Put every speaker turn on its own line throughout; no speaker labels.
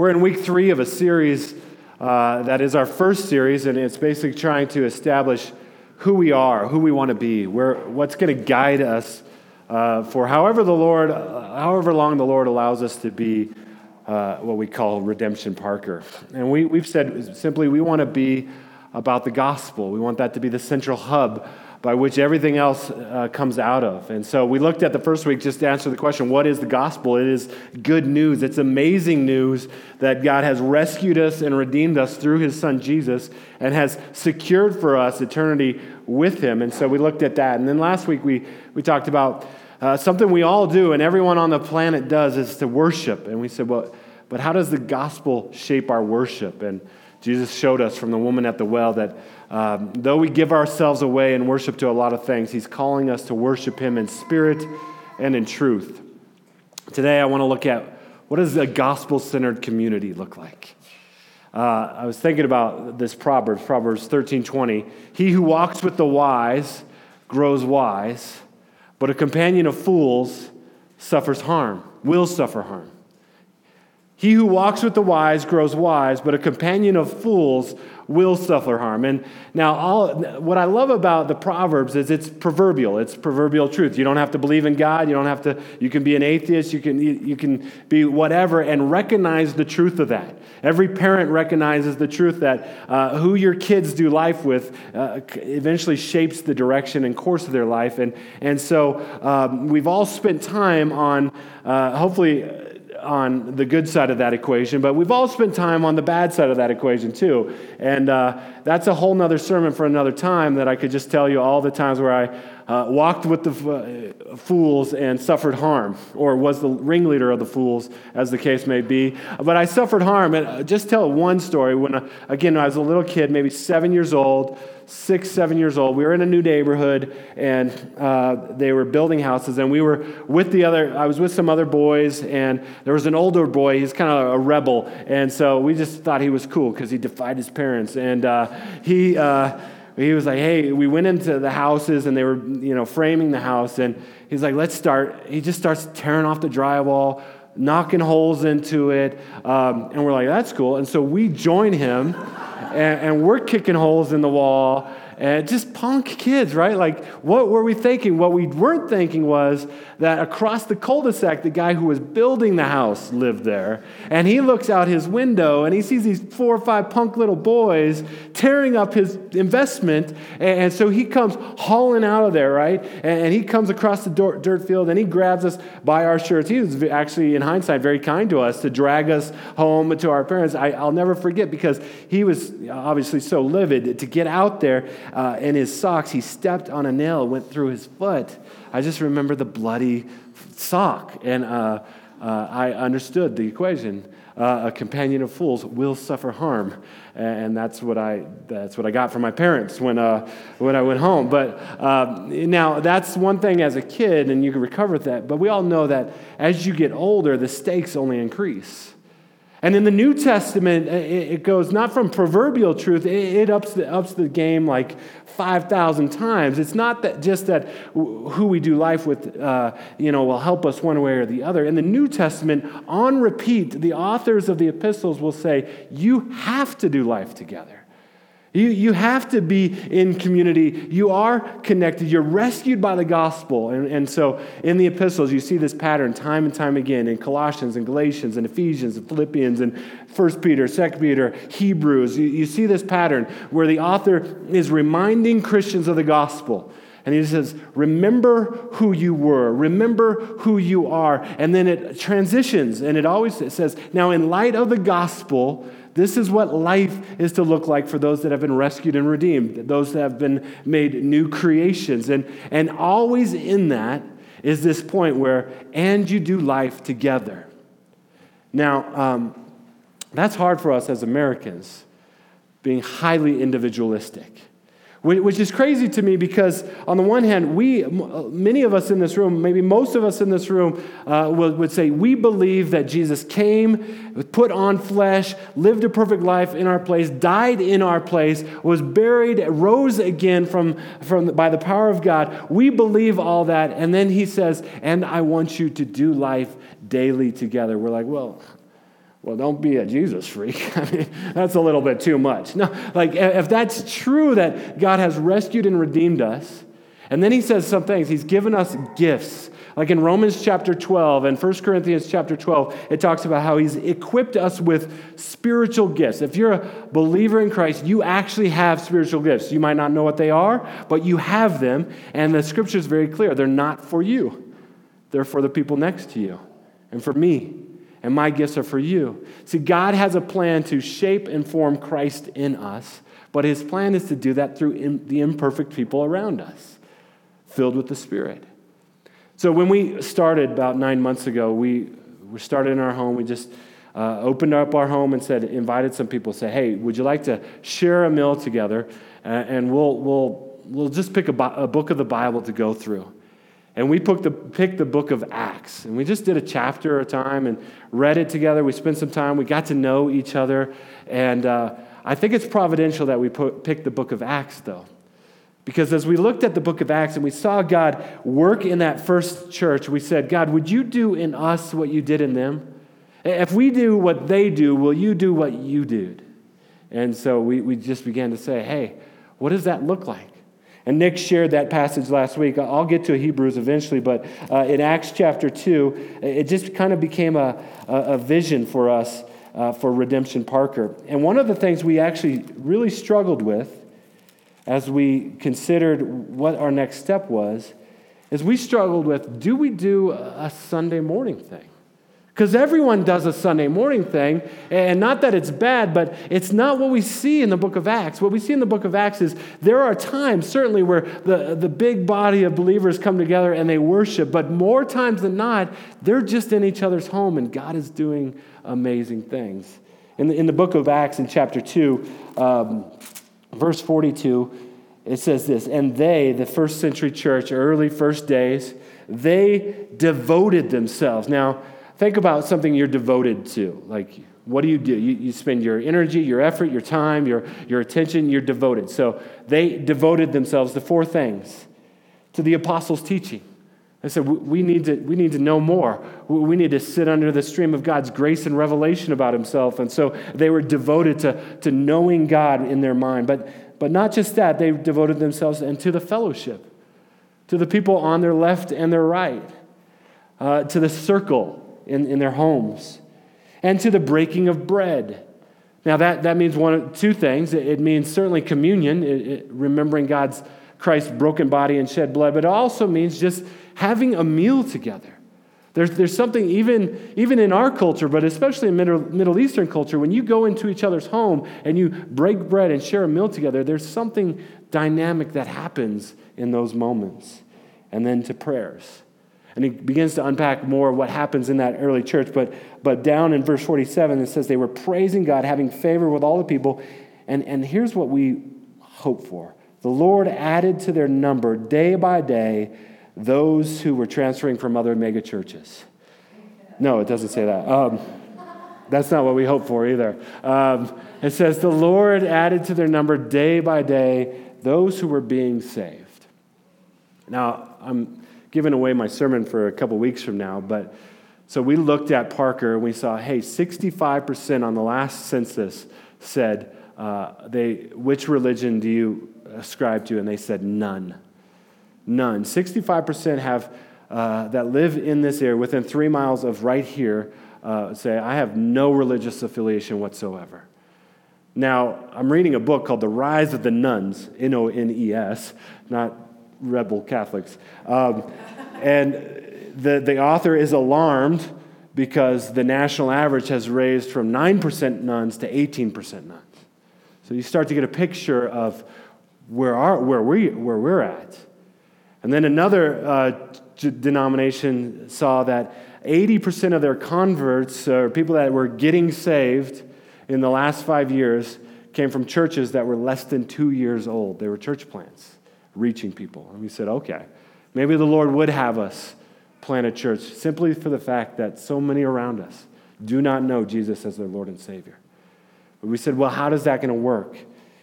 We're in week three of a series uh, that is our first series, and it's basically trying to establish who we are, who we want to be, where, what's going to guide us uh, for however the Lord, however long the Lord allows us to be uh, what we call redemption Parker. And we, we've said simply we want to be about the gospel. We want that to be the central hub by which everything else uh, comes out of. And so we looked at the first week just to answer the question what is the gospel? It is good news. It's amazing news that God has rescued us and redeemed us through his son Jesus and has secured for us eternity with him. And so we looked at that. And then last week we, we talked about uh, something we all do and everyone on the planet does is to worship. And we said, well, but how does the gospel shape our worship? And Jesus showed us from the woman at the well that um, though we give ourselves away and worship to a lot of things, He's calling us to worship Him in spirit and in truth. Today, I want to look at what does a gospel centered community look like? Uh, I was thinking about this Proverbs, Proverbs 13 20. He who walks with the wise grows wise, but a companion of fools suffers harm, will suffer harm. He who walks with the wise grows wise, but a companion of fools will suffer harm. And now, all, what I love about the Proverbs is it's proverbial. It's proverbial truth. You don't have to believe in God. You don't have to, you can be an atheist. You can, you can be whatever and recognize the truth of that. Every parent recognizes the truth that uh, who your kids do life with uh, eventually shapes the direction and course of their life. And, and so um, we've all spent time on, uh, hopefully, on the good side of that equation, but we've all spent time on the bad side of that equation too. And uh, that's a whole nother sermon for another time that I could just tell you all the times where I uh, walked with the uh, fools and suffered harm, or was the ringleader of the fools, as the case may be. But I suffered harm. And uh, just tell one story. When, uh, again, I was a little kid, maybe seven years old, six, seven years old. We were in a new neighborhood, and uh, they were building houses. And we were with the other, I was with some other boys, and there was an older boy. He's kind of a rebel. And so we just thought he was cool because he defied his parents. And he, he was like, hey, we went into the houses and they were, you know, framing the house. And he's like, let's start. He just starts tearing off the drywall, knocking holes into it. Um, and we're like, that's cool. And so we join him and, and we're kicking holes in the wall and just punk kids, right? Like, what were we thinking? What we weren't thinking was that across the cul de sac, the guy who was building the house lived there. And he looks out his window and he sees these four or five punk little boys tearing up his investment. And so he comes hauling out of there, right? And he comes across the dirt field and he grabs us by our shirts. He was actually, in hindsight, very kind to us to drag us home to our parents. I, will never forget because he was obviously so livid to get out there uh, in his socks. He stepped on a nail, went through his foot. I just remember the bloody sock. And uh, uh, I understood the equation. Uh, a companion of fools will suffer harm. And that's what I, that's what I got from my parents when, uh, when I went home. But uh, now, that's one thing as a kid, and you can recover that. But we all know that as you get older, the stakes only increase. And in the New Testament, it goes not from proverbial truth, it ups the, ups the game like 5,000 times. It's not that just that who we do life with, uh, you know, will help us one way or the other. In the New Testament, on repeat, the authors of the epistles will say, you have to do life together. You, you have to be in community. You are connected. You're rescued by the gospel. And, and so in the epistles, you see this pattern time and time again in Colossians and Galatians and Ephesians and Philippians and 1 Peter, 2 Peter, Hebrews. You, you see this pattern where the author is reminding Christians of the gospel. And he says, Remember who you were, remember who you are. And then it transitions and it always says, Now, in light of the gospel, this is what life is to look like for those that have been rescued and redeemed, those that have been made new creations. And, and always in that is this point where, and you do life together. Now, um, that's hard for us as Americans, being highly individualistic. Which is crazy to me because, on the one hand, we, many of us in this room, maybe most of us in this room, uh, would, would say we believe that Jesus came, put on flesh, lived a perfect life in our place, died in our place, was buried, rose again from, from, by the power of God. We believe all that. And then he says, and I want you to do life daily together. We're like, well, Well, don't be a Jesus freak. I mean, that's a little bit too much. No, like if that's true that God has rescued and redeemed us, and then he says some things, he's given us gifts. Like in Romans chapter 12 and 1 Corinthians chapter 12, it talks about how he's equipped us with spiritual gifts. If you're a believer in Christ, you actually have spiritual gifts. You might not know what they are, but you have them, and the scripture is very clear. They're not for you, they're for the people next to you and for me and my gifts are for you. See, God has a plan to shape and form Christ in us, but his plan is to do that through the imperfect people around us, filled with the Spirit. So when we started about nine months ago, we, we started in our home. We just uh, opened up our home and said, invited some people, say, hey, would you like to share a meal together? And we'll, we'll, we'll just pick a, a book of the Bible to go through. And we picked the, picked the book of Acts. And we just did a chapter at a time and read it together. We spent some time. We got to know each other. And uh, I think it's providential that we put, picked the book of Acts, though. Because as we looked at the book of Acts and we saw God work in that first church, we said, God, would you do in us what you did in them? If we do what they do, will you do what you did? And so we, we just began to say, hey, what does that look like? And Nick shared that passage last week. I'll get to Hebrews eventually, but uh, in Acts chapter 2, it just kind of became a, a, a vision for us uh, for Redemption Parker. And one of the things we actually really struggled with as we considered what our next step was is we struggled with do we do a Sunday morning thing? Because everyone does a Sunday morning thing, and not that it's bad, but it's not what we see in the book of Acts. What we see in the book of Acts is there are times, certainly, where the, the big body of believers come together and they worship, but more times than not, they're just in each other's home, and God is doing amazing things. In the, in the book of Acts, in chapter 2, um, verse 42, it says this And they, the first century church, early first days, they devoted themselves. Now, Think about something you're devoted to. Like, what do you do? You, you spend your energy, your effort, your time, your, your attention, you're devoted. So they devoted themselves to four things to the apostles' teaching. They said, we need, to, we need to know more. We need to sit under the stream of God's grace and revelation about himself. And so they were devoted to, to knowing God in their mind. But, but not just that, they devoted themselves and to the fellowship, to the people on their left and their right, uh, to the circle in, in their homes, and to the breaking of bread. Now, that, that means one, two things. It, it means certainly communion, it, it, remembering God's Christ's broken body and shed blood, but it also means just having a meal together. There's, there's something even, even in our culture, but especially in Middle, Middle Eastern culture, when you go into each other's home and you break bread and share a meal together, there's something dynamic that happens in those moments. And then to prayers. And he begins to unpack more of what happens in that early church. But, but down in verse 47, it says they were praising God, having favor with all the people. And, and here's what we hope for the Lord added to their number day by day those who were transferring from other mega churches. No, it doesn't say that. Um, that's not what we hope for either. Um, it says, The Lord added to their number day by day those who were being saved. Now, I'm giving away my sermon for a couple weeks from now, but so we looked at Parker and we saw, hey, 65% on the last census said, uh, they, which religion do you ascribe to? And they said, none. None. 65% have, uh, that live in this area within three miles of right here uh, say, I have no religious affiliation whatsoever. Now, I'm reading a book called The Rise of the Nones, N O N E S, not rebel Catholics. Um, and the, the author is alarmed because the national average has raised from 9% nones to 18% nones. So you start to get a picture of where, are, where, we, where we're at. And then another uh, denomination saw that 80% of their converts, or people that were getting saved in the last five years, came from churches that were less than two years old. They were church plants reaching people. And we said, okay, maybe the Lord would have us plant a church simply for the fact that so many around us do not know Jesus as their Lord and Savior. But we said, well, how does that going to work?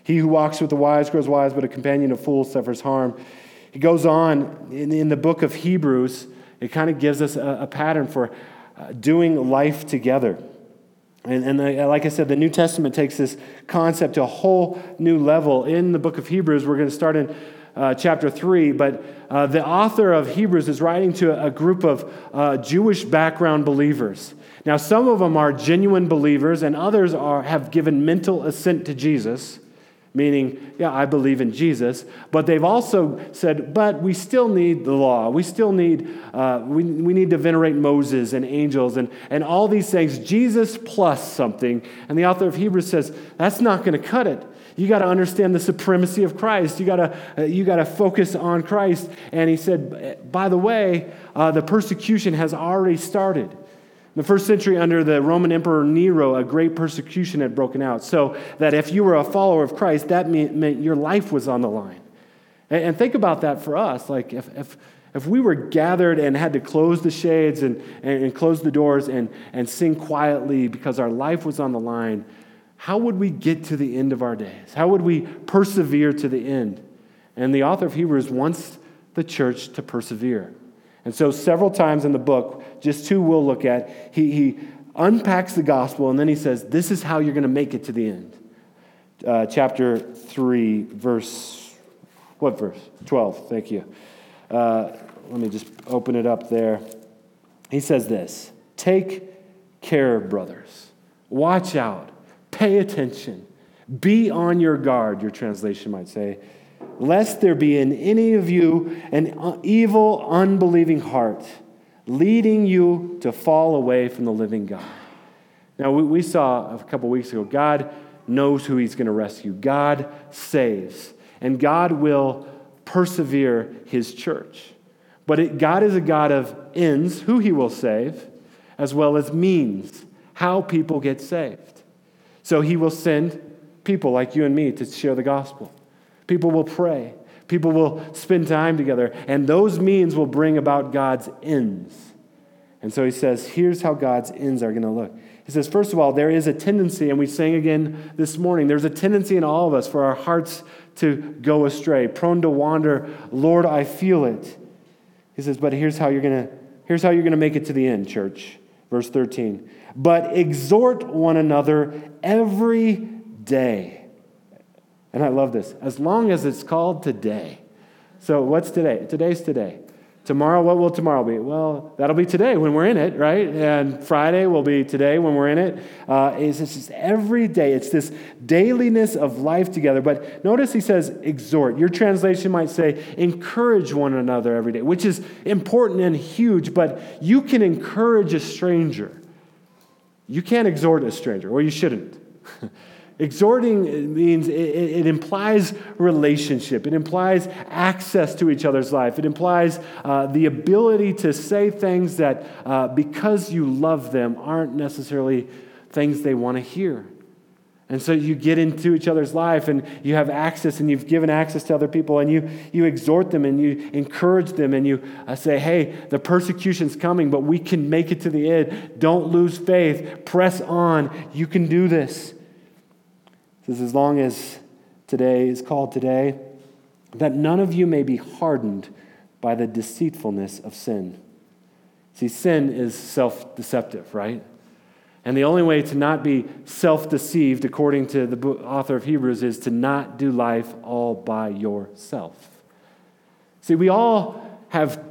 He who walks with the wise grows wise, but a companion of fools suffers harm. He goes on in, in the book of Hebrews, it kind of gives us a, a pattern for uh, doing life together. And, and the, like I said, the New Testament takes this concept to a whole new level. In the book of Hebrews, we're going to start in uh, chapter 3, but uh, the author of Hebrews is writing to a, group of uh, Jewish background believers. Now, some of them are genuine believers, and others are, have given mental assent to Jesus meaning, yeah, I believe in Jesus. But they've also said, but we still need the law. We still need, uh, we, we need to venerate Moses and angels and, and all these things, Jesus plus something. And the author of Hebrews says, that's not going to cut it. You got to understand the supremacy of Christ. You got to uh, you got to focus on Christ. And he said, by the way, uh, the persecution has already started. In the first century, under the Roman Emperor Nero, a great persecution had broken out. So that if you were a follower of Christ, that meant your life was on the line. And think about that for us. Like, if, if, if we were gathered and had to close the shades and, and, and close the doors and, and sing quietly because our life was on the line, how would we get to the end of our days? How would we persevere to the end? And the author of Hebrews wants the church to persevere. And so, several times in the book, just two we'll look at, he, he unpacks the gospel and then he says, This is how you're going to make it to the end. Uh, chapter 3, verse, what verse? 12, thank you. Uh, let me just open it up there. He says this Take care, brothers. Watch out. Pay attention. Be on your guard, your translation might say lest there be in any of you an evil, unbelieving heart, leading you to fall away from the living God. Now, we, saw a couple weeks ago, God knows who He's going to rescue, God saves, and God will persevere His church. But it, God is a God of ends, who He will save, as well as means, how people get saved. So He will send people like you and me to share the gospel. People will pray. People will spend time together. And those means will bring about God's ends. And so he says, here's how God's ends are going to look. He says, first of all, there is a tendency, and we sang again this morning, there's a tendency in all of us for our hearts to go astray, prone to wander. Lord, I feel it. He says, but here's how you're going to here's how you're going to make it to the end, church. Verse 13. But exhort one another every day and I love this. As long as it's called today. So, what's today? Today's today. Tomorrow, what will tomorrow be? Well, that'll be today when we're in it, right? And Friday will be today when we're in it. Uh, it's just every day. It's this dailiness of life together. But notice he says exhort. Your translation might say encourage one another every day, which is important and huge, but you can encourage a stranger. You can't exhort a stranger, or you shouldn't. Exhorting means it, it, implies relationship. It implies access to each other's life. It implies uh, the ability to say things that, uh, because you love them, aren't necessarily things they want to hear. And so you get into each other's life and you have access and you've given access to other people and you, you exhort them and you encourage them and you uh, say, hey, the persecution's coming, but we can make it to the end. Don't lose faith. Press on. You can do this says, as long as today is called today, that none of you may be hardened by the deceitfulness of sin. See, sin is self deceptive, right? And the only way to not be self deceived, according to the author of Hebrews, is to not do life all by yourself. See, we all have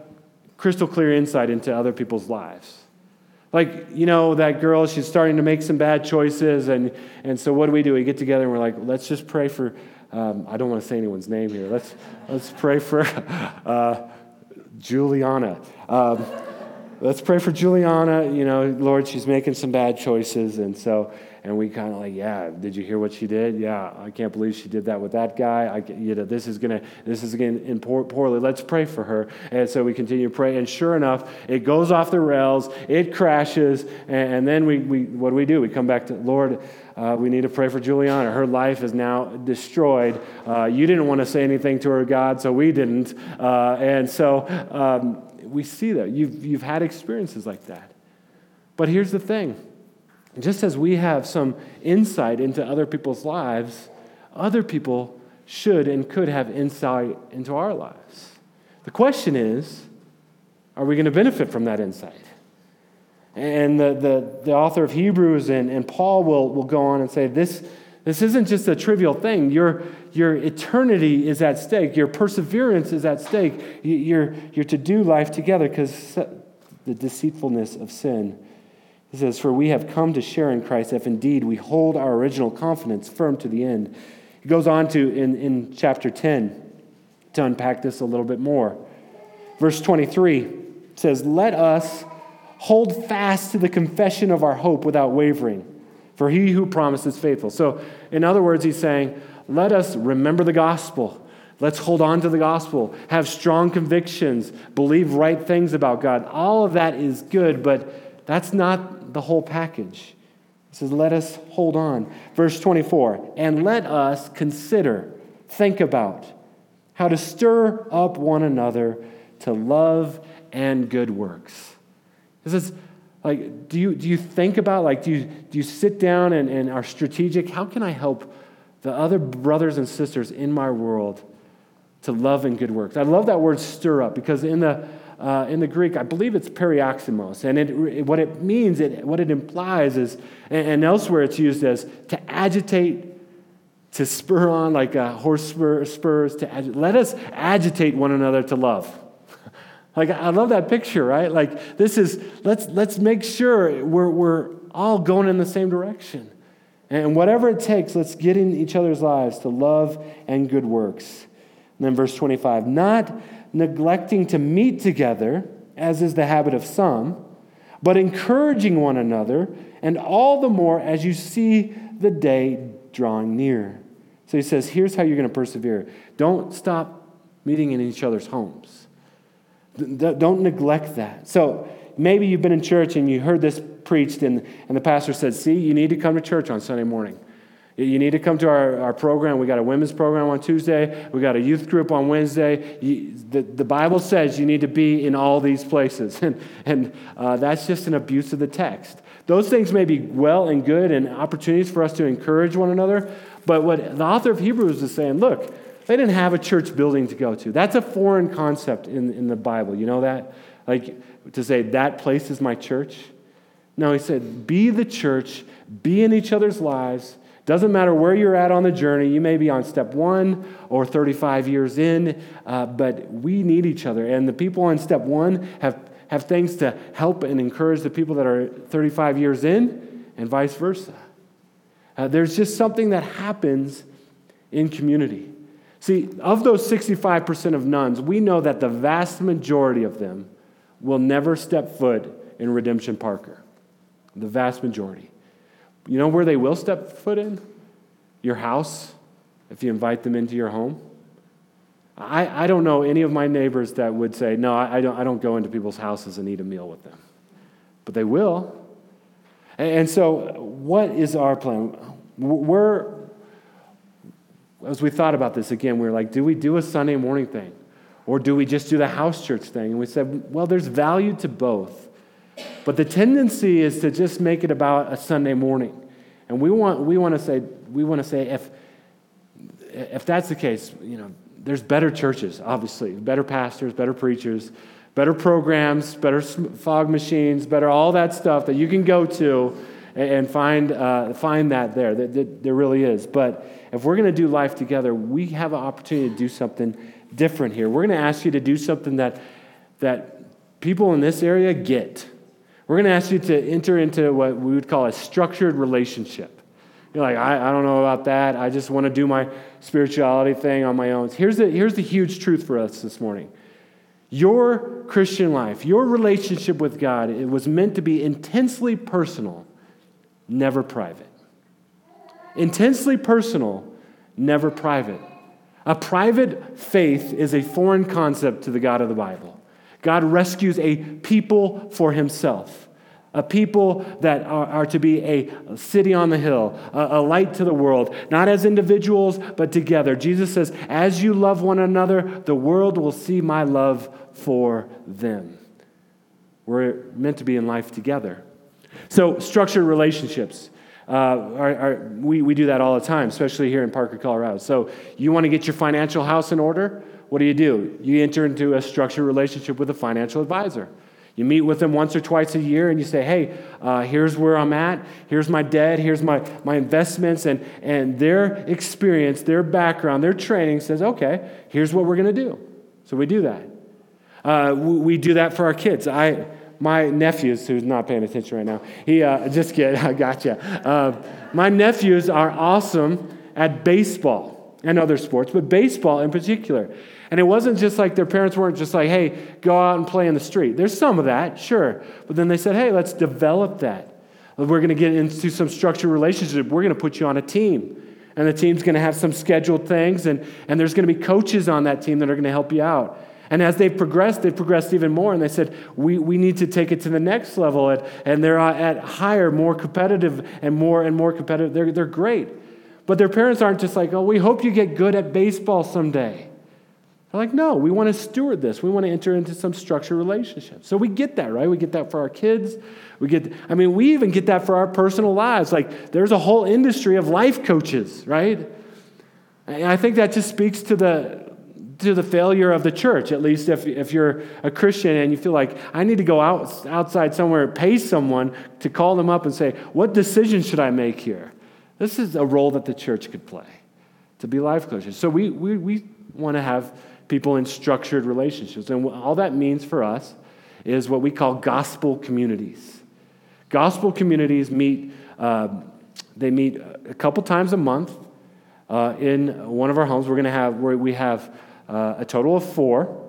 crystal clear insight into other people's lives. Like, you know, that girl, she's starting to make some bad choices. And, and so what do we do? We get together and we're like, let's just pray for, um, I don't want to say anyone's name here. Let's, let's pray for uh, Juliana. Um, let's pray for Juliana. You know, Lord, she's making some bad choices. And so, and we kind of like, yeah, did you hear what she did? Yeah, I can't believe she did that with that guy. I, you know, this is gonna, this is going to end poorly. Let's pray for her. And so we continue to pray. And sure enough, it goes off the rails. It crashes. And, and then we, we, what do we do? We come back to Lord. Uh, we need to pray for Juliana. Her life is now destroyed. Uh, you didn't want to say anything to her, God, so we didn't. Uh, and so um, we see that. You've, you've had experiences like that. But here's the thing just as we have some insight into other people's lives, other people should and could have insight into our lives. The question is are we going to benefit from that insight? And the, the, the author of Hebrews and, and Paul will, will go on and say, this, this isn't just a trivial thing. Your, your eternity is at stake. Your perseverance is at stake. You're, to do life together because the deceitfulness of sin. He says, For we have come to share in Christ if indeed we hold our original confidence firm to the end. He goes on to, in, in chapter 10, to unpack this a little bit more. Verse 23 says, Let us hold fast to the confession of our hope without wavering, for he who promises faithful. So, in other words, he's saying, Let us remember the gospel. Let's hold on to the gospel, have strong convictions, believe right things about God. All of that is good, but that's not the whole package. He says, Let us hold on. Verse 24, and let us consider, think about how to stir up one another to love and good works. This is like, do you, do you think about, like, do you, do you sit down and, and are strategic? How can I help the other brothers and sisters in my world to love and good works? I love that word stir up because in the, uh, in the Greek, I believe it's paroxysmos. And it, what it means, it, what it implies is, and, and elsewhere it's used as to agitate, to spur on, like a horse spur, spurs, to agi- let us agitate one another to love. Like, I love that picture, right? Like, this is, let's, let's make sure we're, we're all going in the same direction. And whatever it takes, let's get in each other's lives to love and good works. And then verse 25, not neglecting to meet together, as is the habit of some, but encouraging one another, and all the more as you see the day drawing near. So he says, here's how you're going to persevere. Don't stop meeting in each other's homes. Don't neglect that. So maybe you've been in church and you heard this preached, and, and the pastor said, See, you need to come to church on Sunday morning. You need to come to our, our program. We got a women's program on Tuesday. We got a youth group on Wednesday. You, the, the Bible says you need to be in all these places. And, and uh, that's just an abuse of the text. Those things may be well and good and opportunities for us to encourage one another. But what the author of Hebrews is saying, look, they didn't have a church building to go to. That's a foreign concept in, in the Bible. You know that? Like to say, that place is my church. No, he said, be the church, be in each other's lives. Doesn't matter where you're at on the journey. You may be on step one or 35 years in, uh, but we need each other. And the people on step one have, have things to help and encourage the people that are 35 years in, and vice versa. Uh, there's just something that happens in community. See, of those 65% of nones, we know that the vast majority of them will never step foot in Redemption Parker. The vast majority. You know where they will step foot in? Your house, if you invite them into your home. I, I don't know any of my neighbors that would say, No, I don't, I don't go into people's houses and eat a meal with them. But they will. And so, what is our plan? We're, as we thought about this again, we were like, do we do a Sunday morning thing? Or do we just do the house church thing? And we said, well, there's value to both. But the tendency is to just make it about a Sunday morning. And we want, we want to say, we want to say if, if that's the case, you know, there's better churches, obviously, better pastors, better preachers, better programs, better fog machines, better all that stuff that you can go to and find, uh, find that there. There really is. But if we're going to do life together, we have an opportunity to do something different here. We're going to ask you to do something that, that people in this area get. We're going to ask you to enter into what we would call a structured relationship. You're like, I, I don't know about that. I just want to do my spirituality thing on my own. Here's the, here's the huge truth for us this morning. Your Christian life, your relationship with God, it was meant to be intensely personal, never private intensely personal, never private. A private faith is a foreign concept to the God of the Bible. God rescues a people for himself, a people that are, are to be a city on the hill, a, a light to the world, not as individuals, but together. Jesus says, As you love one another, the world will see my love for them. We're meant to be in life together. So, structured relationships. Uh, are, are, we, we do that all the time, especially here in Parker, Colorado. So, you want to get your financial house in order? What do you do? You enter into a structured relationship with a financial advisor. You meet with them once or twice a year and you say, hey, uh, here's where I'm at, here's my debt, here's my, my investments, and, and their experience, their background, their training says, okay, here's what we're going to do. So we do that. Uh, we, we, do that for our kids. I, my nephews, who's not paying attention right now, he, uh, just kidding, I gotcha. Uh, my nephews are awesome at baseball and other sports, but baseball in particular. And it wasn't just like their parents weren't just like, hey, go out and play in the street. There's some of that, sure. But then they said, hey, let's develop that. We're going to get into some structured relationship. We're going to put you on a team. And the team's going to have some scheduled things, and, and there's going to be coaches on that team that are going to help you out. And as they've progressed, they've progressed even more. And they said, we, we need to take it to the next level. At, and they're uh, at higher, more competitive, and more and more competitive. They're, they're great. But their parents aren't just like, oh, we hope you get good at baseball someday. They're like, no, we want to steward this. We want to enter into some structured relationship. So we get that, right? We get that for our kids. We get, I mean, we even get that for our personal lives. Like, there's a whole industry of life coaches, right? And I think that just speaks to the, to the failure of the church, at least if, if you're a Christian and you feel like, I need to go out, outside somewhere, pay someone to call them up and say, What decision should I make here? This is a role that the church could play to be life coaches. So we, we, we want to have people in structured relationships. And all that means for us is what we call gospel communities. Gospel communities meet, uh, they meet a couple times a month uh, in one of our homes. We're going to have, we have uh, a total of four.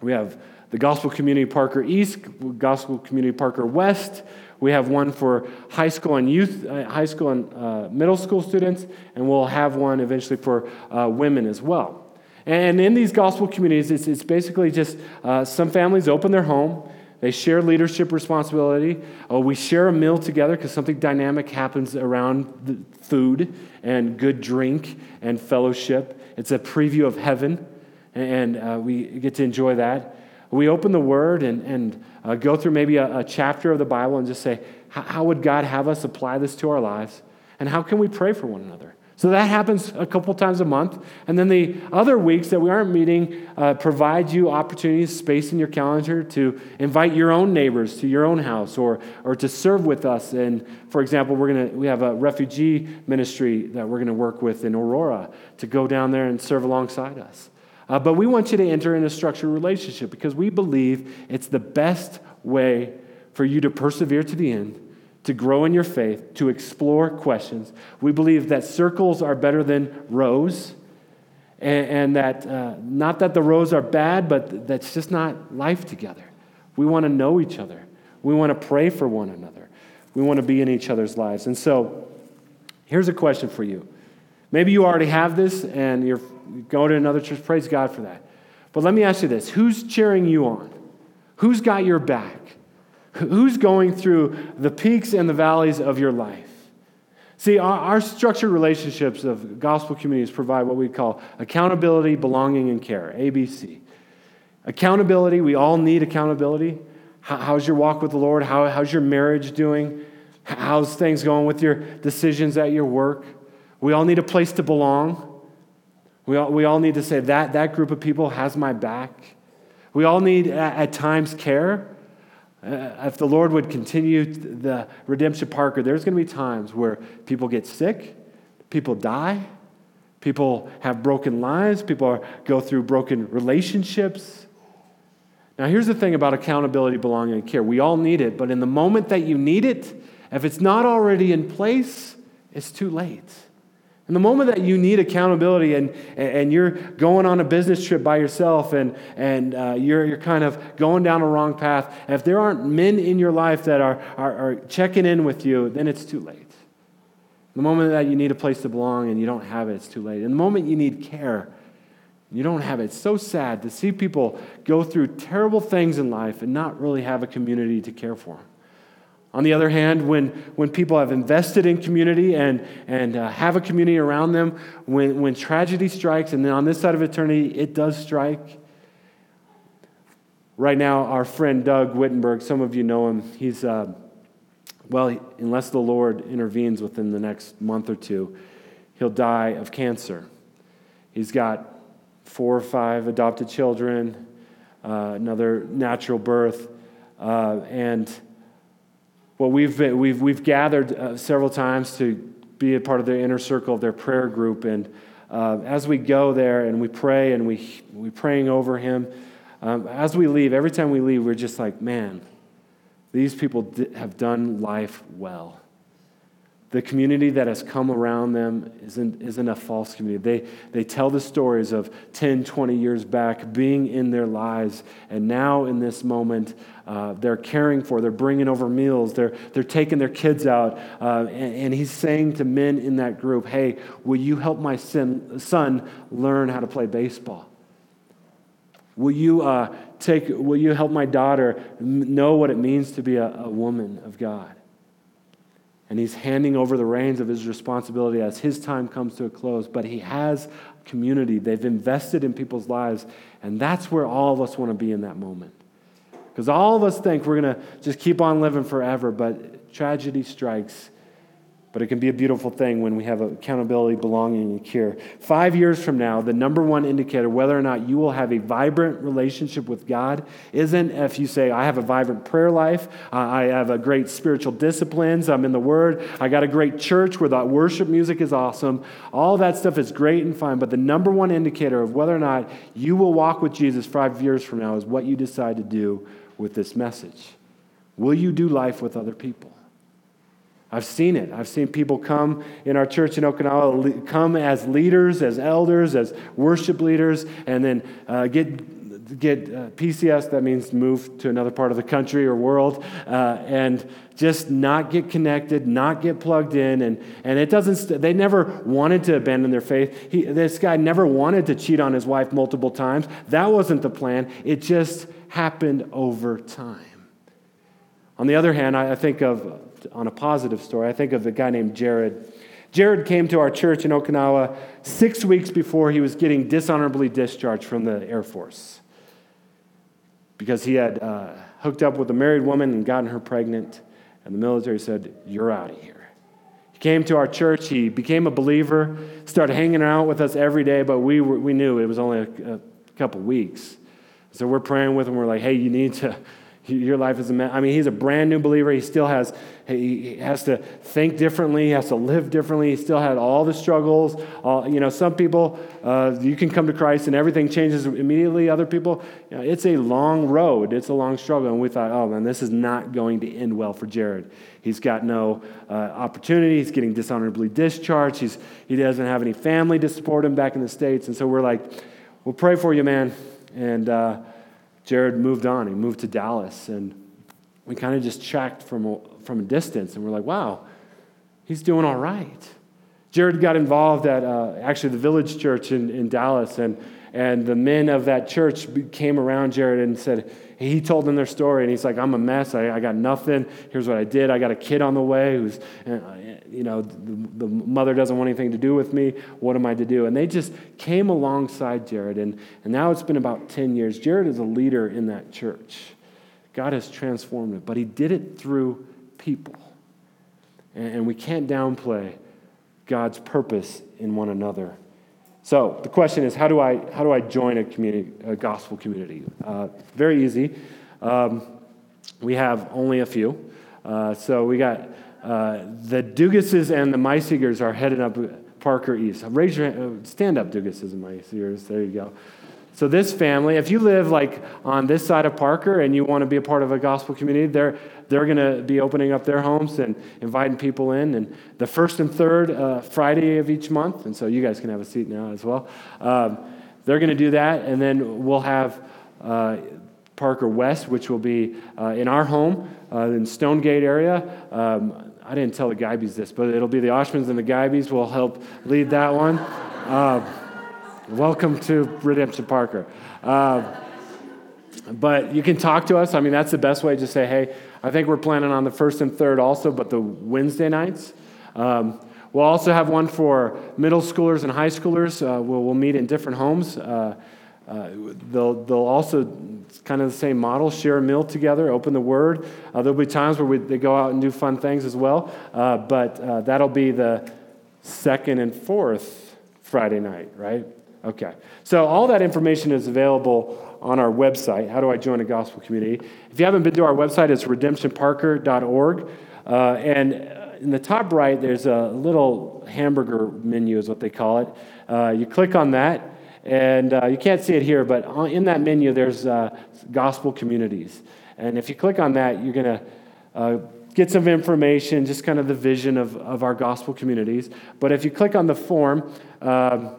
We have the Gospel Community Parker East, Gospel Community Parker West. We have one for high school and youth, uh, high school and uh, middle school students, and we'll have one eventually for uh, women as well. And in these gospel communities, it's, it's basically just uh, some families open their home, they share leadership responsibility. Oh, we share a meal together because something dynamic happens around food and good drink and fellowship. It's a preview of heaven, and uh, we get to enjoy that. We open the Word and, and uh, go through maybe a, a, chapter of the Bible and just say, how would God have us apply this to our lives? And how can we pray for one another? So that happens a couple times a month. And then the other weeks that we aren't meeting uh, provide you opportunities, space in your calendar to invite your own neighbors to your own house or, or to serve with us. And for example, we're gonna, we have a refugee ministry that we're going to work with in Aurora to go down there and serve alongside us. Uh, but we want you to enter in a structured relationship because we believe it's the best way for you to persevere to the end to grow in your faith, to explore questions. We believe that circles are better than rows, and, and that uh, not that the rows are bad, but that's just not life together. We want to know each other, we want to pray for one another, we want to be in each other's lives. And so, here's a question for you. Maybe you already have this and you're going to another church. Praise God for that. But let me ask you this who's cheering you on? Who's got your back? Who's going through the peaks and the valleys of your life? See, our, our, structured relationships of gospel communities provide what we call accountability, belonging, and care ABC. Accountability, we all need accountability. How, how's your walk with the Lord? How, how's your marriage doing? How's things going with your decisions at your work? We all need a place to belong. We all, we all need to say that that group of people has my back. We all need at, at times care. Uh, if the Lord would continue the redemption Parker, there's going to be times where people get sick, people die, people have broken lives, people are, go through broken relationships. Now, here's the thing about accountability, belonging, and care. We all need it, but in the moment that you need it, if it's not already in place, it's too late. And the moment that you need accountability and, and you're going on a business trip by yourself and, and uh, you're, you're kind of going down a wrong path, if there aren't men in your life that are, are, are checking in with you, then it's too late. The moment that you need a place to belong and you don't have it, it's too late. And the moment you need care, you don't have it. It's so sad to see people go through terrible things in life and not really have a community to care for them. On the other hand, when, when people have invested in community and, and uh, have a community around them, when, when tragedy strikes, and then on this side of eternity, it does strike. Right now, our friend Doug Wittenberg, some of you know him, he's, uh, well, unless the Lord intervenes within the next month or two, he'll die of cancer. He's got four or five adopted children, uh, another natural birth. Uh, and well, we've, been, we've, we've gathered uh, several times to be a part of their inner circle of their prayer group. And uh, as we go there and we pray and we, we're praying over him, um, as we leave, every time we leave, we're just like, man, these people have done life well. The community that has come around them isn't, isn't a false community. They, they tell the stories of 10, 20 years back being in their lives, and now in this moment, uh, they're caring for, they're bringing over meals, they're, they're taking their kids out. Uh, and, and, he's saying to men in that group, Hey, will you help my son, son learn how to play baseball? Will you, uh, take, will you help my daughter know what it means to be a, a woman of God? And he's handing over the reins of his responsibility as his time comes to a close. But he has community, they've invested in people's lives, and that's where all of us want to be in that moment. Because all of us think we're going to just keep on living forever, but tragedy strikes but it can be a beautiful thing when we have accountability, belonging, and care. Five years from now, the number one indicator whether or not you will have a vibrant relationship with God isn't if you say, I have a vibrant prayer life, I have a great spiritual disciplines, I'm in the Word, I got a great church where the worship music is awesome. All that stuff is great and fine, but the number one indicator of whether or not you will walk with Jesus five years from now is what you decide to do with this message. Will you do life with other people? I've seen it. I've seen people come in our church in Okinawa, come as leaders, as elders, as worship leaders, and then uh, get, get uh, PCS, that means move to another part of the country or world, uh, and just not get connected, not get plugged in. And, and it doesn't, st- they never wanted to abandon their faith. He, this guy never wanted to cheat on his wife multiple times. That wasn't the plan. It just happened over time. On the other hand, I, I think of on a positive story. I think of a guy named Jared. Jared came to our church in Okinawa six weeks before he was getting dishonorably discharged from the Air Force because he had uh, hooked up with a married woman and gotten her pregnant, and the military said, You're out of here. He came to our church, he became a believer, started hanging out with us every day, but we, were, we knew it was only a, a couple weeks. So we're praying with him, we're like, Hey, you need to your life is a mess. I mean, he's a brand new believer. He still has, he has to think differently. He has to live differently. He still had all the struggles. All, you know, some people, uh, you can come to Christ and everything changes immediately. Other people, you know, it's a long road. It's a long struggle. And we thought, oh man, this is not going to end well for Jared. He's got no uh, opportunity. He's getting dishonorably discharged. He's, he doesn't have any family to support him back in the States. And so we're like, we'll pray for you, man. And, uh, Jared moved on. He moved to Dallas, and we kind of just checked from a, from a distance, and we're like, wow, he's doing all right. Jared got involved at uh, actually the village church in, in Dallas, and, and the men of that church came around Jared and said, he told them their story, and he's like, I'm a mess. I, I got nothing. Here's what I did. I got a kid on the way who's, uh, you know, the, the, mother doesn't want anything to do with me. What am I to do? And they just came alongside Jared, and, and now it's been about 10 years. Jared is a leader in that church. God has transformed it, but he did it through people. And, we can't downplay God's purpose in one another. So the question is, how do I, how do I join a, community, a gospel community? Uh, very easy. Um, we have only a few. Uh, so we got uh, the Dugases and the Meisigers are headed up Parker East. Raise your hand, stand up, Dugases and Meisigers. There you go. So this family, if you live like on this side of Parker and you want to be a part of a gospel community, they're they're going to be opening up their homes and inviting people in. And the first and third uh, Friday of each month, and so you guys can have a seat now as well. Um, they're going to do that, and then we'll have uh, Parker West, which will be uh, in our home uh, in Stonegate area. Um, I didn't tell the Geibys this, but it'll be the Oshmans and the Geibys will help lead that one. Welcome to Redemption Parker. Uh, but you can talk to us. I mean, that's the best way to say, hey, I think we're planning on the first and third also, but the Wednesday nights. Um, we'll also have one for middle schoolers and high schoolers. Uh, we'll, we'll, meet in different homes. Uh, uh, they'll, they'll also, kind of the same model, share a meal together, open the Word. Uh, there'll be times where we, they go out and do fun things as well, uh, but uh, that'll be the second and fourth Friday night, right? Okay. So all that information is available on our website. How do I join a gospel community? If you haven't been to our website, it's redemptionparker.org. Uh, and in the top right, there's a little hamburger menu, is what they call it. Uh, you click on that, and uh, you can't see it here, but in that menu, there's uh, gospel communities. And if you click on that, you're going to uh, get some information, just kind of the vision of, of our gospel communities. But if you click on the form, um,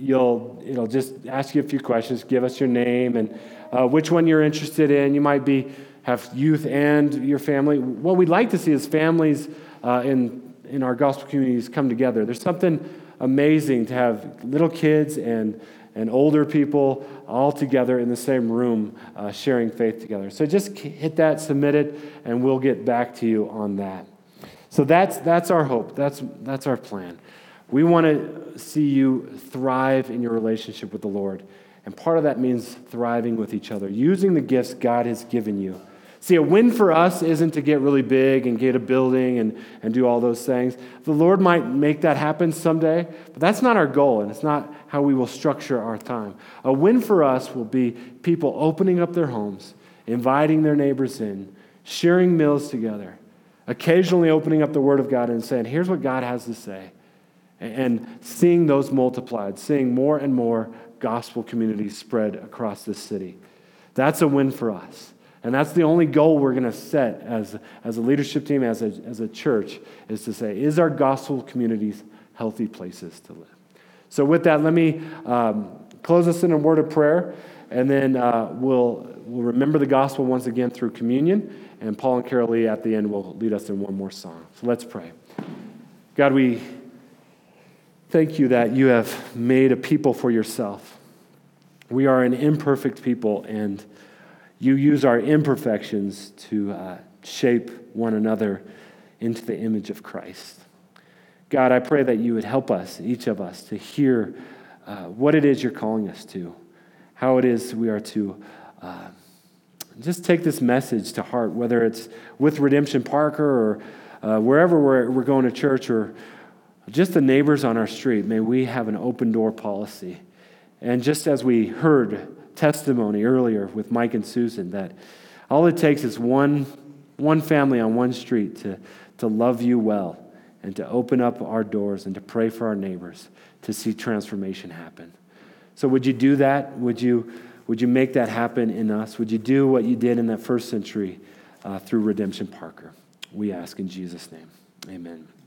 you'll it'll just ask you a few questions. Give us your name and uh, which one you're interested in. You might be have youth and your family. What we'd like to see is families uh, in in our gospel communities come together. There's something amazing to have little kids and and older people all together in the same room uh, sharing faith together. So just hit that, submit it, and we'll get back to you on that. So that's, that's our hope. That's, that's our plan. We want to see you thrive in your relationship with the Lord. And part of that means thriving with each other, using the gifts God has given you. See, a win for us isn't to get really big and get a building and, and do all those things. The Lord might make that happen someday, but that's not our goal, and it's not how we will structure our time. A win for us will be people opening up their homes, inviting their neighbors in, sharing meals together, occasionally opening up the Word of God and saying, Here's what God has to say and seeing those multiplied, seeing more and more gospel communities spread across this city. That's a win for us. And that's the only goal we're going to set as, as a leadership team, as a, as a church, is to say, is our gospel communities healthy places to live? So, with that, let me um, close us in a word of prayer, and then uh, we'll, we'll remember the gospel once again through communion, and Paul and Carol Lee at the end will lead us in one more song. So, let's pray. God, we Thank you that you have made a people for yourself. We are an imperfect people, and you use our imperfections to uh, shape one another into the image of Christ. God, I pray that you would help us, each of us, to hear uh, what it is you're calling us to, how it is we are to uh, just take this message to heart, whether it's with Redemption Parker or uh, wherever we're, we're going to church or just the neighbors on our street, may we have an open door policy. And just as we heard testimony earlier with Mike and Susan, that all it takes is one, one family on one street to, to love you well and to open up our doors and to pray for our neighbors to see transformation happen. So, would you do that? Would you, would you make that happen in us? Would you do what you did in that first century uh, through Redemption Parker? We ask in Jesus' name. Amen.